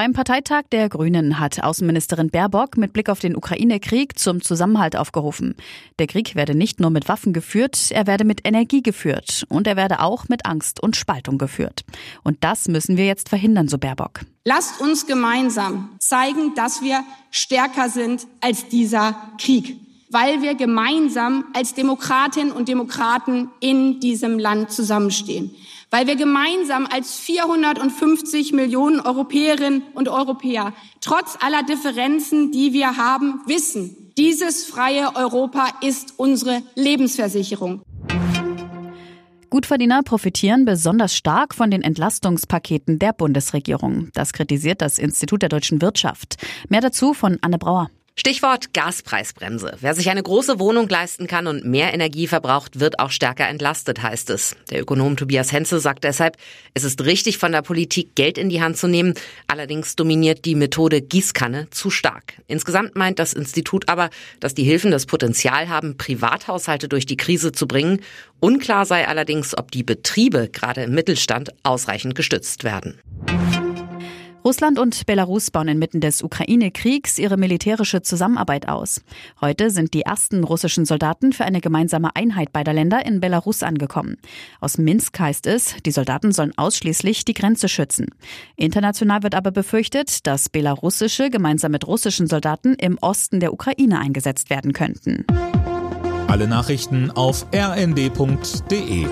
Beim Parteitag der Grünen hat Außenministerin Baerbock mit Blick auf den Ukraine-Krieg zum Zusammenhalt aufgerufen. Der Krieg werde nicht nur mit Waffen geführt, er werde mit Energie geführt und er werde auch mit Angst und Spaltung geführt. Und das müssen wir jetzt verhindern, so Baerbock. Lasst uns gemeinsam zeigen, dass wir stärker sind als dieser Krieg, weil wir gemeinsam als Demokratinnen und Demokraten in diesem Land zusammenstehen weil wir gemeinsam als 450 Millionen Europäerinnen und Europäer trotz aller Differenzen, die wir haben, wissen, dieses freie Europa ist unsere Lebensversicherung. Gutverdiener profitieren besonders stark von den Entlastungspaketen der Bundesregierung. Das kritisiert das Institut der deutschen Wirtschaft. Mehr dazu von Anne Brauer. Stichwort Gaspreisbremse. Wer sich eine große Wohnung leisten kann und mehr Energie verbraucht, wird auch stärker entlastet, heißt es. Der Ökonom Tobias Henze sagt deshalb, es ist richtig von der Politik Geld in die Hand zu nehmen. Allerdings dominiert die Methode Gießkanne zu stark. Insgesamt meint das Institut aber, dass die Hilfen das Potenzial haben, Privathaushalte durch die Krise zu bringen. Unklar sei allerdings, ob die Betriebe gerade im Mittelstand ausreichend gestützt werden. Russland und Belarus bauen inmitten des Ukraine-Kriegs ihre militärische Zusammenarbeit aus. Heute sind die ersten russischen Soldaten für eine gemeinsame Einheit beider Länder in Belarus angekommen. Aus Minsk heißt es, die Soldaten sollen ausschließlich die Grenze schützen. International wird aber befürchtet, dass belarussische gemeinsam mit russischen Soldaten im Osten der Ukraine eingesetzt werden könnten. Alle Nachrichten auf rnd.de